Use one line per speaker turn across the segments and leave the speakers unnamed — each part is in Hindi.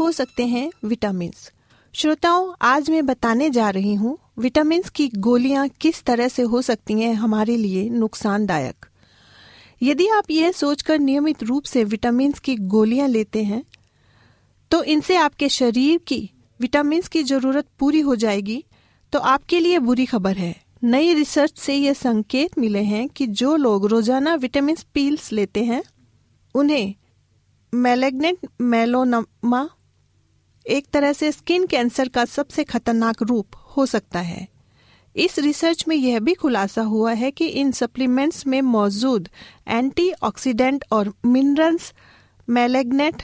हो
सकते हैं विटामिन श्रोताओं, आज मैं बताने जा रही हूँ विटामिन की गोलियाँ किस तरह से हो सकती हैं हमारे लिए नुकसानदायक। यदि आप यह सोचकर नियमित रूप से विटामिन की गोलियाँ लेते हैं तो इनसे आपके शरीर की विटामिन की ज़रूरत पूरी हो जाएगी तो आपके लिए बुरी खबर है। नई रिसर्च से ये संकेत मिले हैं कि जो लोग रोज़ाना विटामिन पील्स लेते हैं, उन्हें मेलेग्नेंट मेलोनमा एक तरह से स्किन कैंसर का सबसे खतरनाक रूप हो सकता है। इस रिसर्च में यह भी खुलासा हुआ है कि इन सप्लीमेंट्स में मौजूद एंटीऑक्सीडेंट और मिनरल्स मेलेग्नेट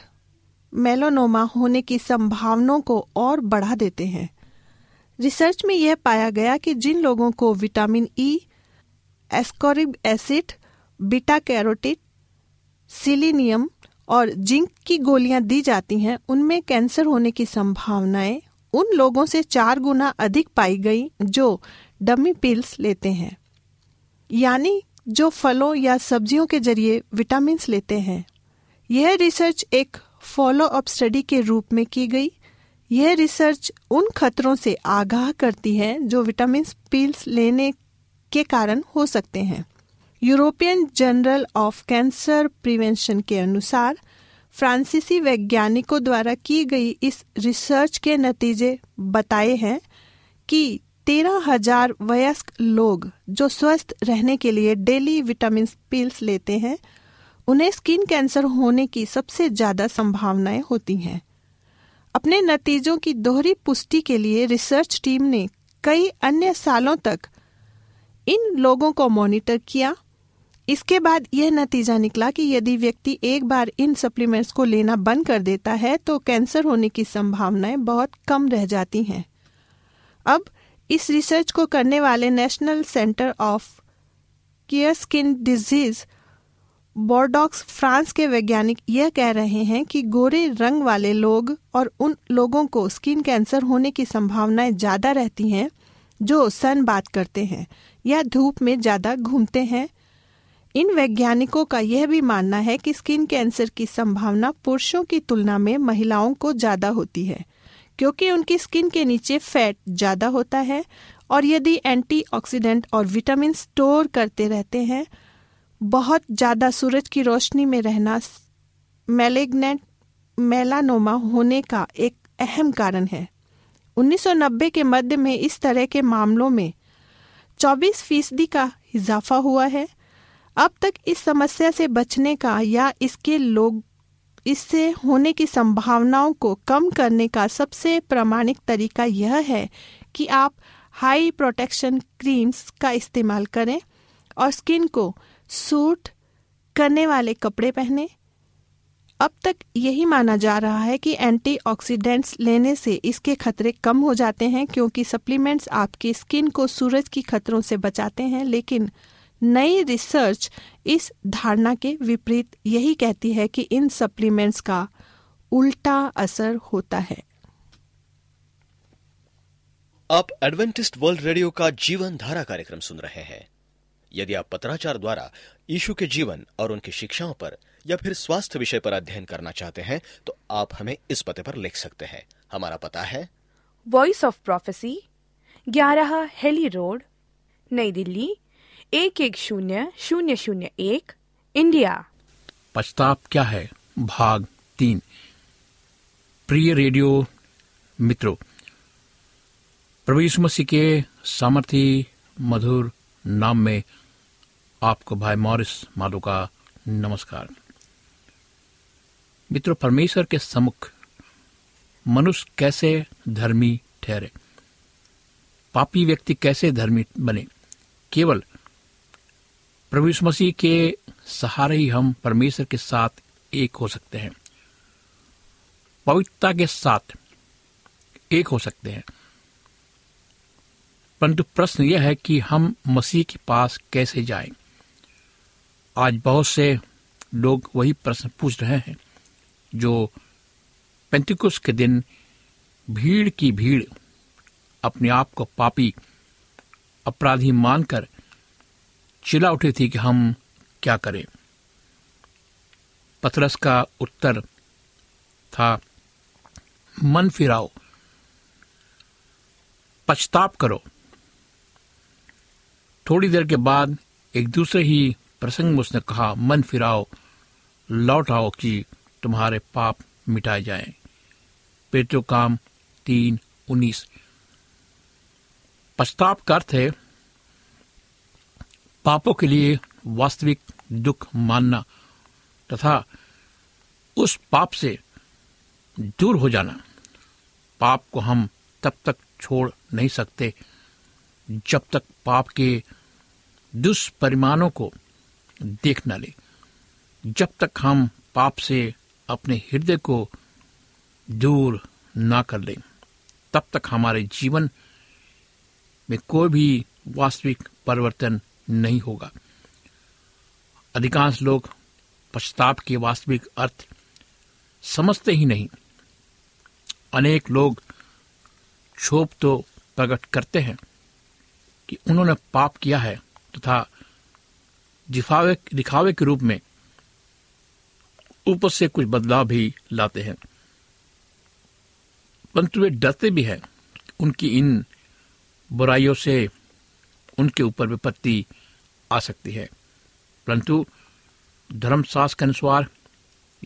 मेलोनोमा होने की संभावनाओं को और बढ़ा देते हैं। रिसर्च में यह पाया गया कि जिन लोगों को vitamin E ascorbic acid, beta carotene, selenium और जिंक की गोलियाँ दी जाती हैं, उनमें कैंसर होने की संभावनाएँ उन लोगों से चार गुना अधिक पाई गई जो डमी पिल्स लेते हैं। यानी जो फलों या सब्जियों के ज़रिए विटामिन लेते हैं। यह रिसर्च एक फॉलो अप स्टडी के रूप में की गई। यह रिसर्च उन खतरों से आगाह करती है जो विटामिन पिल्स लेने के कारण हो सकते हैं। European journal of cancer prevention के अनुसार, फ्रांसीसी वैज्ञानिकों द्वारा की गई इस रिसर्च के नतीजे बताए हैं कि तेरह हज़ार वयस्क लोग जो स्वस्थ रहने के लिए डेली विटामिन पिल्स लेते हैं, उन्हें स्किन कैंसर होने की सबसे ज़्यादा संभावनाएँ होती हैं। अपने नतीजों की दोहरी पुष्टि के लिए रिसर्च टीम ने कई अन्य सालों तक इन लोगों को मॉनिटर किया इसके बाद यह नतीजा निकला कि यदि व्यक्ति एक बार इन सप्लीमेंट्स को लेना बंद कर देता है तो कैंसर होने की संभावनाएँ बहुत कम रह जाती हैं। अब इस रिसर्च को करने वाले national centre of care skin disease Bordeaux France के वैज्ञानिक यह कह रहे हैं कि गोरे रंग वाले लोग और उन लोगों को स्किन कैंसर होने की संभावनाएँ ज़्यादा रहती हैं, जो सन बात करते हैं या धूप में ज़्यादा घूमते हैं। इन वैज्ञानिकों का यह भी मानना है कि स्किन कैंसर की संभावना पुरुषों की तुलना में महिलाओं को ज़्यादा होती है, क्योंकि उनकी स्किन के नीचे फैट ज़्यादा होता है और यदि एंटीऑक्सीडेंट और विटामिन स्टोर करते रहते हैं, बहुत ज़्यादा सूरज की रोशनी में रहना मेलेग्नेट, मेलानोमा होने का एक अहम कारण है। 1990 के मध्य में इस तरह के मामलों में 24 फ़ीसदी का इजाफा हुआ है अब तक इस समस्या से बचने का या इसके लोग, इससे होने की संभावनाओं को कम करने का सबसे प्रामाणिक तरीका यह है कि आप हाई प्रोटेक्शन क्रीम्स का इस्तेमाल करें और स्किन को सूट करने वाले कपड़े पहने। अब तक यही माना जा रहा है कि एंटीऑक्सीडेंट्स लेने से इसके खतरे कम हो जाते हैं क्योंकि सप्लीमेंट्स आपकी स्किन को सूरज की खतरों से बचाते हैं, लेकिन नई रिसर्च इस धारणा के विपरीत यही कहती है कि इन सप्लीमेंट्स का उल्टा असर होता है।
आप एडवेंटिस्ट वर्ल्ड रेडियो का जीवन धारा कार्यक्रम सुन रहे हैं। यदि आप पत्राचार द्वारा यीशु के जीवन और उनकी शिक्षाओं पर या फिर स्वास्थ्य विषय पर अध्ययन करना चाहते हैं तो आप हमें इस पते पर लिख सकते हैं। हमारा पता है।
वॉइस ऑफ़ प्रोफेसी ग्यारह हेली रोड नई दिल्ली एक एक शून्य शून्य शून्य एक, इंडिया।
पछताप क्या है? भाग तीन। प्रिय रेडियो मित्रों, प्रभु यीशु मसीह के सामर्थी मधुर नाम में आपको भाई मॉरिस माधो का नमस्कार। मित्रों, परमेश्वर के सम्मुख मनुष्य कैसे धर्मी ठहरे? पापी व्यक्ति कैसे धर्मी बने? केवल प्रभु यीशु मसीह के सहारे ही हम परमेश्वर के साथ एक हो सकते हैं पवित्रता के साथ एक हो सकते हैं परंतु प्रश्न यह है कि हम मसीह के पास कैसे जाएँ? आज बहुत से लोग वही प्रश्न पूछ रहे हैं, जो पेंतिकुस के दिन भीड़ की भीड़ अपने आप को पापी, अपराधी मानकर चिल्ला उठी थी कि हम क्या करें। पतरस का उत्तर था, मन फिराओ, पछताप करो। थोड़ी देर के बाद एक दूसरे ही प्रसंग में उसने कहा, मन फिराओ, लौट आओ कि तुम्हारे पाप मिटाए जाएँ। पेट्रो काम तीन उन्नीस। पछताप का अर्थ है पापों के लिए वास्तविक दुख मानना तथा उस पाप से दूर हो जाना। पाप को हम तब तक छोड़ नहीं सकते जब तक पाप के दुष्परिमाणों को देख न ले। जब तक हम पाप से अपने हृदय को दूर ना कर लें, तब तक हमारे जीवन में कोई भी वास्तविक परिवर्तन नहीं होगा। अधिकांश लोग पश्चाताप के वास्तविक अर्थ समझते ही नहीं। अनेक लोग क्षोभ तो प्रकट करते हैं कि उन्होंने पाप किया है तथा दिखावे दिखावे के रूप में ऊपर से कुछ बदलाव भी लाते हैं। परंतु वे डरते भी हैं उनकी इन बुराइयों से उनके ऊपर विपत्ति आ सकती है। परंतु धर्मशास्त्र के अनुसार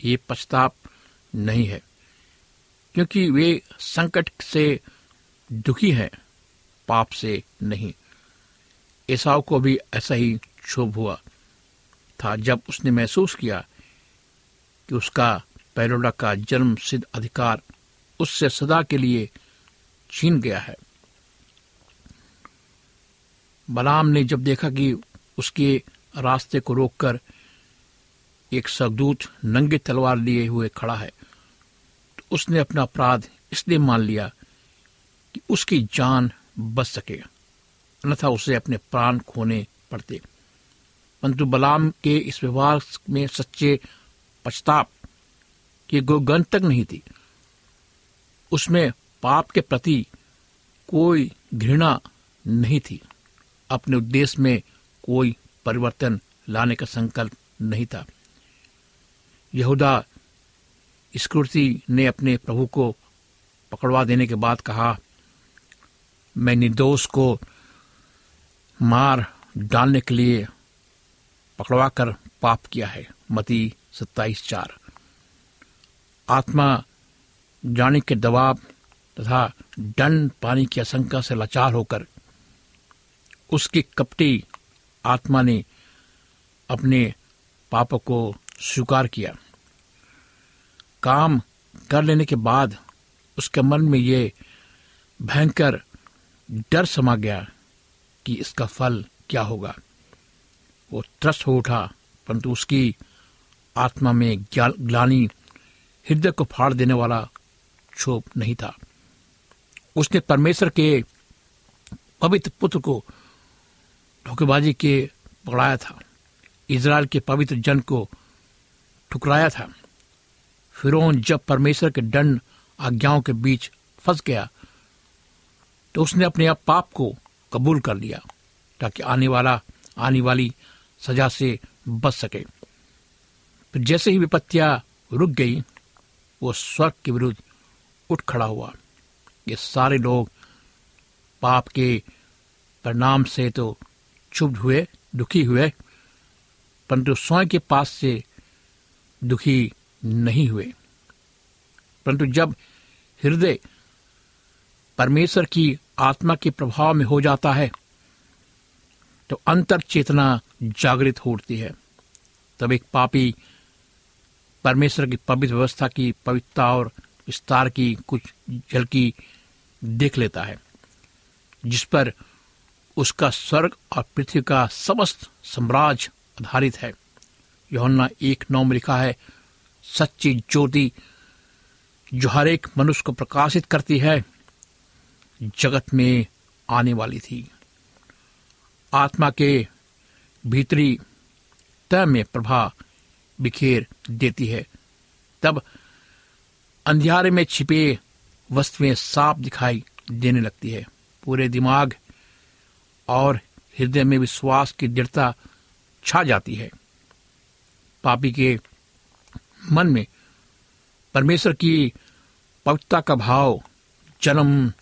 ये पश्चाताप नहीं है, क्योंकि वे संकट से दुखी हैं, पाप से नहीं। एसाव को भी ऐसा ही क्षोभ हुआ था जब उसने महसूस किया कि उसका पैरोडा का जन्म सिद्ध अधिकार उससे सदा के लिए छीन गया है। बलाम ने जब देखा कि उसके रास्ते को रोककर एक सदूत नंगे तलवार लिए हुए खड़ा है तो उसने अपना अपराध इसलिए मान लिया कि उसकी जान बच सके, अन्यथा उसे अपने प्राण खोने पड़ते। परंतु बलाम के इस व्यवहार में सच्चे पछताप की गन तक नहीं थी। उसमें पाप के प्रति कोई घृणा नहीं थी। अपने उद्देश्य में कोई परिवर्तन लाने का संकल्प नहीं था। यहूदा स्कृति ने अपने प्रभु को पकड़वा देने के बाद कहा, मैं निर्दोष को मार डालने के लिए पकड़वा कर पाप किया है। मती सत्ताईस चार। आत्मा जाने के दबाव तथा दंड पानी की आशंका से लाचार होकर उसकी कपटी आत्मा ने अपने पाप को स्वीकार किया। काम कर लेने के बाद उसके मन में ये भयंकर डर समा गया कि इसका फल क्या होगा। वो त्रस्त हो उठा, परंतु उसकी आत्मा में ग्लानी हृदय को फाड़ देने वाला क्षोभ नहीं था। उसने परमेश्वर के पवित्र पुत्र को धोखेबाजी के पकड़ाया था। इज़राइल के पवित्र जन को ठुकराया था। फिर जब परमेश्वर के दंड आज्ञाओं के बीच फंस गया तो उसने अपने आप पाप को कबूल कर लिया, ताकि आने वाला, आने वाली सजा से बच सके। फिर जैसे ही विपत्तियाँ रुक गई, वो स्वर्ग के विरुद्ध उठ खड़ा हुआ। ये सारे लोग पाप के परिणाम से तो क्षुब्ध हुए, दुखी हुए, परंतु स्वयं के पास से दुखी नहीं हुए। परंतु जब हृदय परमेश्वर की आत्मा के प्रभाव में हो जाता है तो अंतर चेतना जागृत हो उठती है। तब एक पापी परमेश्वर की पवित्र व्यवस्था की पवित्रता और विस्तार की कुछ झलकी देख लेता है, जिस पर उसका स्वर्ग और पृथ्वी का समस्त साम्राज्य आधारित है। यौना एक नौ में लिखा है, सच्ची ज्योति जो हर एक मनुष्य को प्रकाशित करती है, जगत में आने वाली थी। आत्मा के भीतरी तय में प्रभा बिखेर देती है। तब अंधियारे में छिपे वस्तुएँ साफ़ दिखाई देने लगती है। पूरे दिमाग और हृदय में विश्वास की दृढ़ता छा जाती है। पापी के मन में परमेश्वर की पवित्रता का भाव जन्म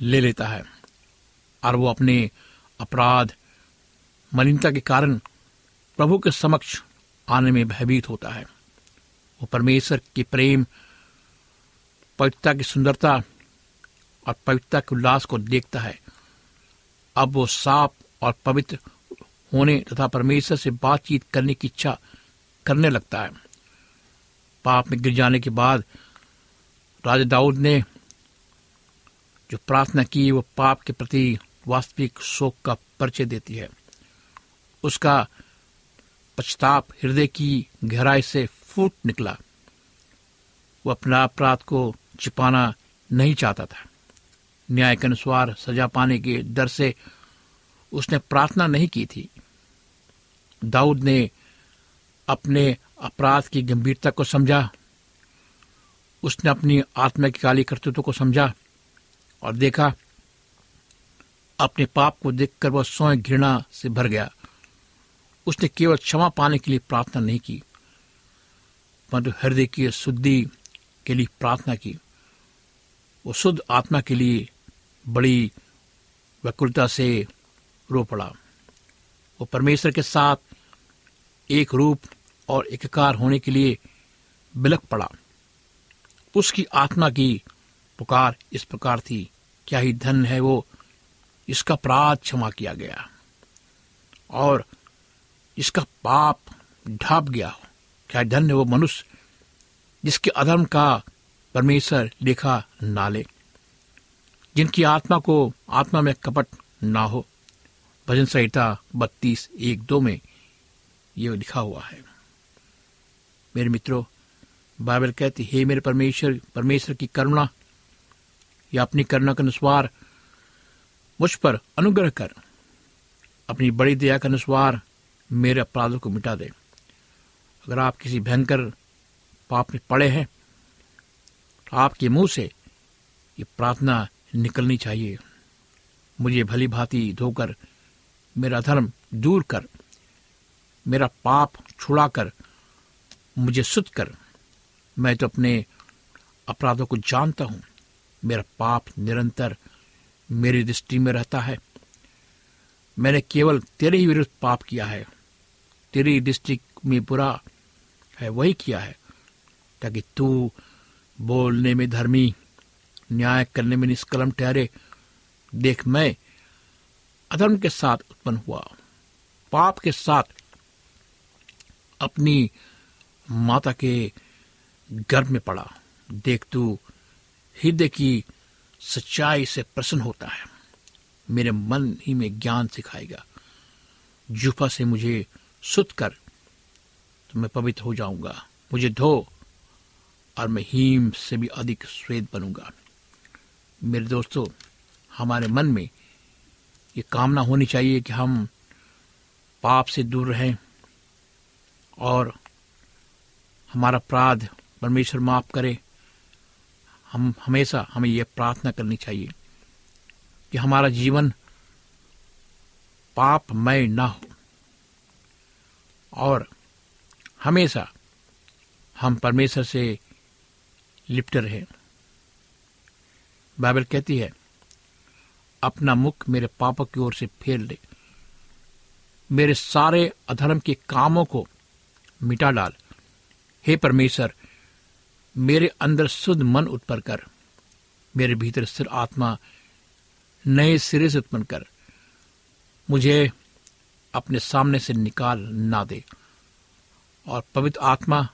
ले लेता है और वो अपने अपराध, मलिनता के कारण प्रभु के समक्ष आने में भयभीत होता है। वो परमेश्वर के प्रेम, पवित्रता की सुंदरता और पवित्रता के उल्लास को देखता है। अब वो साफ़ और पवित्र होने तथा परमेश्वर से बातचीत करने की इच्छा करने लगता है। पाप में गिर जाने के बाद राजा दाऊद ने जो प्रार्थना की, वो पाप के प्रति वास्तविक शोक का परिचय देती है। उसका पश्चाताप हृदय की गहराई से फूट निकला। वो अपना अपराध को छिपाना नहीं चाहता था। न्याय के अनुसार सजा पाने के डर से उसने प्रार्थना नहीं की थी। दाऊद ने अपने अपराध की गंभीरता को समझा। उसने अपनी आत्मा की काली कर्तृत्व को समझा और देखा, अपने पाप को देखकर वह स्वयं घृणा से भर गया। उसने केवल क्षमा पाने के लिए प्रार्थना नहीं की, परंतु हृदय की शुद्धि के लिए प्रार्थना की। वो शुद्ध आत्मा के लिए बड़ी व्याकुलता से रो पड़ा। वो परमेश्वर के साथ एक रूप और एकाकार होने के लिए बिलक पड़ा। उसकी आत्मा की पुकार इस प्रकार थी, क्या ही धन है वो, इसका अपराध क्षमा किया गया। और इसका पाप ढाप गया। क्या धन्य वो मनुष्य, जिसके अधर्म का परमेश्वर लेखा ना ले। जिनकी आत्मा को आत्मा में कपट ना हो। भजन संहिता बत्तीस, एक दो में ये लिखा हुआ है। मेरे मित्रों, बाइबल कहती, हे मेरे परमेश्वर परमेश्वर की करुणा या अपनी करुणा के अनुसार मुझ पर अनुग्रह कर। अपनी बड़ी दया के अनुसार मेरे अपराधों को मिटा दे। अगर आप किसी भयंकर पाप में पड़े हैं तो आपके मुँह से ये प्रार्थना निकलनी चाहिए। मुझे भली भांति धोकर, मेरा धर्म दूर कर, मेरा पाप छुड़ाकर, मुझे सुध कर, मैं तो अपने अपराधों को जानता हूँ। मेरा पाप निरंतर मेरी दृष्टि में रहता है। मैंने केवल तेरे ही विरुद्ध पाप किया है। तेरी दृष्टि में बुरा है, वही किया है, ताकि तू बोलने में धर्मी न्याय करने में निष्कलम ठहरे। देख मैं, अधर्म के साथ उत्पन्न हुआ। पाप के साथ अपनी माता के गर्भ में पड़ा। देख तू, हृदय की सच्चाई से प्रसन्न होता है। मेरे मन ही में ज्ञान सिखाएगा। जुफा से मुझे सुत कर तो मैं पवित्र हो जाऊँगा। मुझे धो, और मैं हीम से भी अधिक श्वेत बनूँगा। मेरे दोस्तों, हमारे मन में ये कामना होनी चाहिए कि हम पाप से दूर रहें और हमारा अपराध परमेश्वर माफ़ करे। हम हमेशा हमें यह प्रार्थना करनी चाहिए कि हमारा जीवन पापमय ना हो और हमेशा हम परमेश्वर से लिपटे रहे। बाइबल कहती है, अपना मुख मेरे पापों की ओर से फेर ले। मेरे सारे अधर्म के कामों को मिटा डाल। हे परमेश्वर, मेरे अंदर शुद्ध मन उत्पन्न कर। मेरे भीतर स्थिर आत्मा नए सिरे से उत्पन्न कर। मुझे अपने सामने से निकाल ना दे और पवित्र आत्मा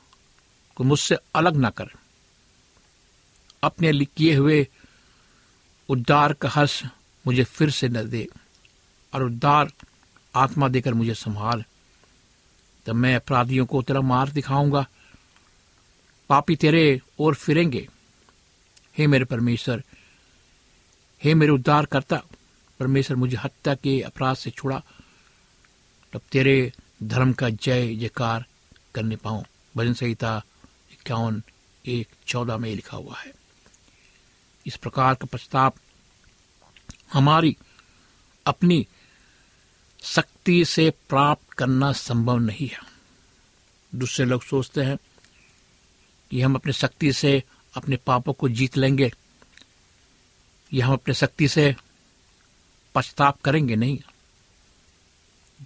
को मुझसे अलग ना कर। अपने किए हुए उद्धार का हर्ष मुझे फिर से न दे और उद्धार आत्मा देकर मुझे संभाल। तब मैं अपराधियों को तेरा मार दिखाऊँगा, पापी तेरे और फिरेंगे। हे मेरे परमेश्वर, हे मेरे उद्धार करता परमेश्वर मुझे हत्या के अपराध से छुड़ा। तब तेरे धर्म का जय जयकार करने पाऊँ। भजन संहिता इक्यावन, एक, चौदह में लिखा हुआ है। इस प्रकार का पश्चाताप हमारी अपनी शक्ति से प्राप्त करना संभव नहीं है। दूसरे लोग सोचते हैं कि हम अपनी शक्ति से अपने पापों को जीत लेंगे। या हम अपने शक्ति से पछताप करेंगे नहीं।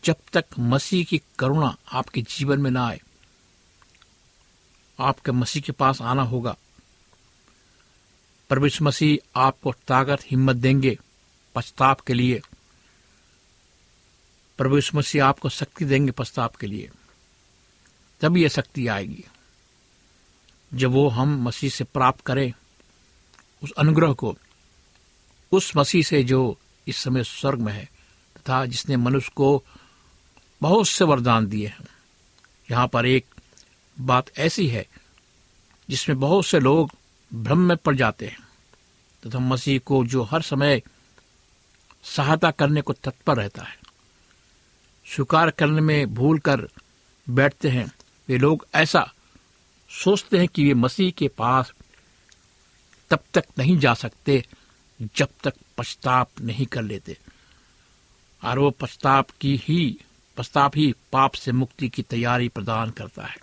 जब तक मसीह की करुणा आपके जीवन में ना आए, आपके मसीह के पास आना होगा परमेश्वर मसीह आपको ताकत, हिम्मत देंगे पछताप के लिए। परमेश्वर मसीह आपको शक्ति देंगे पछताप के लिए। तब यह शक्ति आएगी, जब वो हम मसीह से प्राप्त करें, उस अनुग्रह को, उस मसीह से जो इस समय स्वर्ग में है, तथा जिसने मनुष्य को बहुत से वरदान दिए हैं। यहाँ पर एक बात ऐसी है, जिसमें बहुत से लोग भ्रम में पड़ जाते हैं। तथा मसीह को जो हर समय सहायता करने को तत्पर रहता है। स्वीकार करने में भूल कर बैठते हैं। वे लोग ऐसा सोचते हैं कि वे मसीह के पास तब तक नहीं जा सकते, जब तक पश्चाताप नहीं कर लेते। और वो पश्चाताप की ही, पश्चाताप ही पाप से मुक्ति की तैयारी प्रदान करता है।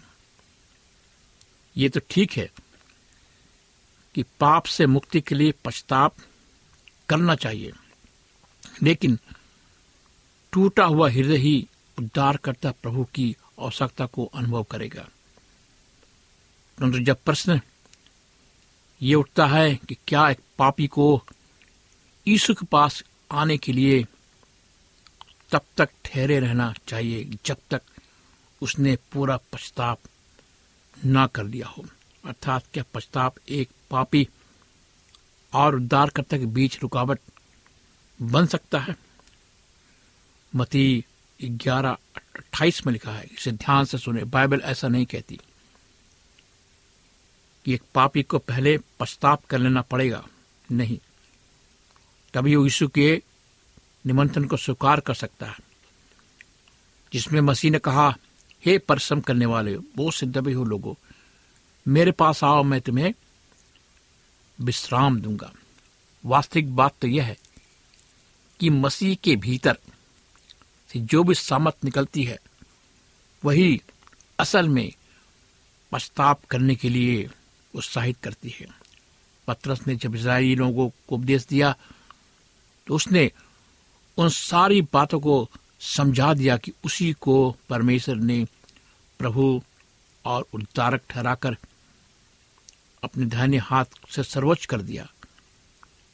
ये तो ठीक है। कि पाप से मुक्ति के लिए पश्चाताप करना चाहिए। लेकिन टूटा हुआ हृदय ही उद्धार करता प्रभु की आवश्यकता को अनुभव करेगा। परंतु जब प्रश्न ये उठता है कि क्या एक पापी को यीशु के पास आने के लिए तब तक ठहरे रहना चाहिए जब तक उसने पूरा पछताप ना कर लिया हो। अर्थात क्या पछताप एक पापी और उद्धारकर्ता के बीच रुकावट बन सकता है। मती ग्यारह अट्ठाईस में लिखा है, इसे ध्यान से सुने, बाइबल ऐसा नहीं कहती कि एक पापी को पहले पश्चाताप कर लेना पड़ेगा। नहीं। तभी वो यीशु के निमंत्रण को स्वीकार कर सकता है, जिसमें मसीह ने कहा, हे परिश्रम करने वाले बहुत से दबे हो लोगों, मेरे पास आओ, मैं तुम्हें विश्राम दूँगा। वास्तविक बात तो यह है कि मसीह के भीतर से जो भी सामत निकलती है, वही असल में पश्चाताप करने के लिए उत्साहित करती है। पत्रस ने जब इसराइली लोगों को उपदेश दिया तो उसने उन सारी बातों को समझा दिया कि उसी को परमेश्वर ने प्रभु और उद्धारक ठहराकर अपने दाहिने हाथ से सर्वोच्च कर दिया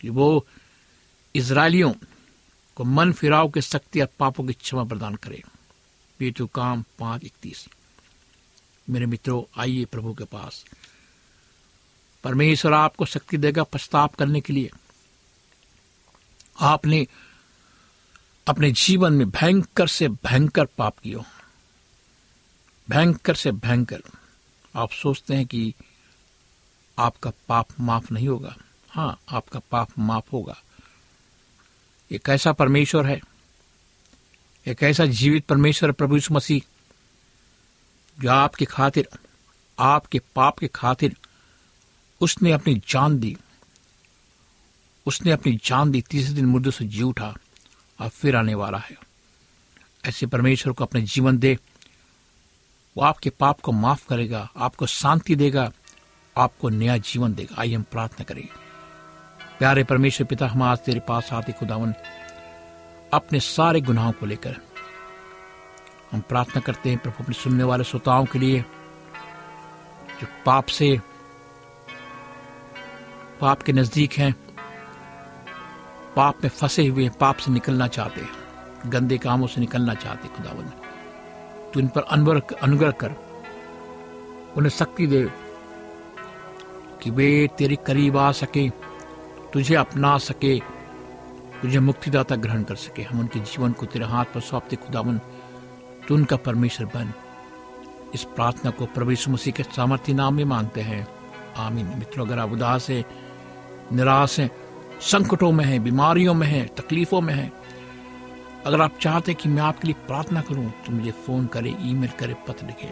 कि वो इसराइलियों को मन फिराव के शक्ति और पापों की क्षमा प्रदान करे। पेटू काम पाँच इकतीस। मेरे मित्रों, आइए प्रभु के पास। परमेश्वर आपको शक्ति देगा पछताप करने के लिए। आपने अपने जीवन में भयंकर से भयंकर पाप किया भयंकर से भयंकर। आप सोचते हैं कि आपका पाप माफ़ नहीं होगा। हाँ आपका पाप माफ़ होगा। एक ऐसा परमेश्वर है? एक ऐसा जीवित परमेश्वर प्रभु यीशु मसीह? जो आपके खातिर, आपके पाप के खातिर उसने अपनी जान दी। उसने अपनी जान दी, तीसरे दिन मुर्दों से जी उठा और फिर आने वाला है। ऐसे परमेश्वर को अपने जीवन दे। वो आपके पाप को माफ़ करेगा, आपको शांति देगा। आपको नया जीवन देगा। आइए हम प्रार्थना करें। प्यारे परमेश्वर पिता, हम आज तेरे पास आते खुदावन, अपने सारे गुनाहों को लेकर। हम प्रार्थना करते हैं, प्रभु अपने सुनने वाले श्रोताओं के लिए, जो पाप से, पाप के नज़दीक हैं, पाप में फंसे हुए हैं पाप से निकलना चाहते हैं, गंदे कामों से निकलना चाहते खुदावन। तो इन पर अनवर, अनुग्रह कर, उन्हें शक्ति दे कि वे तेरे करीब आ सके, तुझे अपना सके, तुझे मुक्तिदाता ग्रहण कर सके। हम उनके जीवन को तेरे हाथ पर सौंपते खुदावन, तू उनका परमेश्वर बन। इस प्रार्थना को प्रभु मसीह के सामर्थ्य नाम में मांगते हैं। आमीन। मित्रों, अगर आप उदास है, निराश हैं, संकटों में हैं, बीमारियों में हैं, तकलीफों में हैं, अगर आप चाहते कि मैं आपके लिए प्रार्थना करूँ तो मुझे फ़ोन करें, ईमेल करें, पत्र लिखें।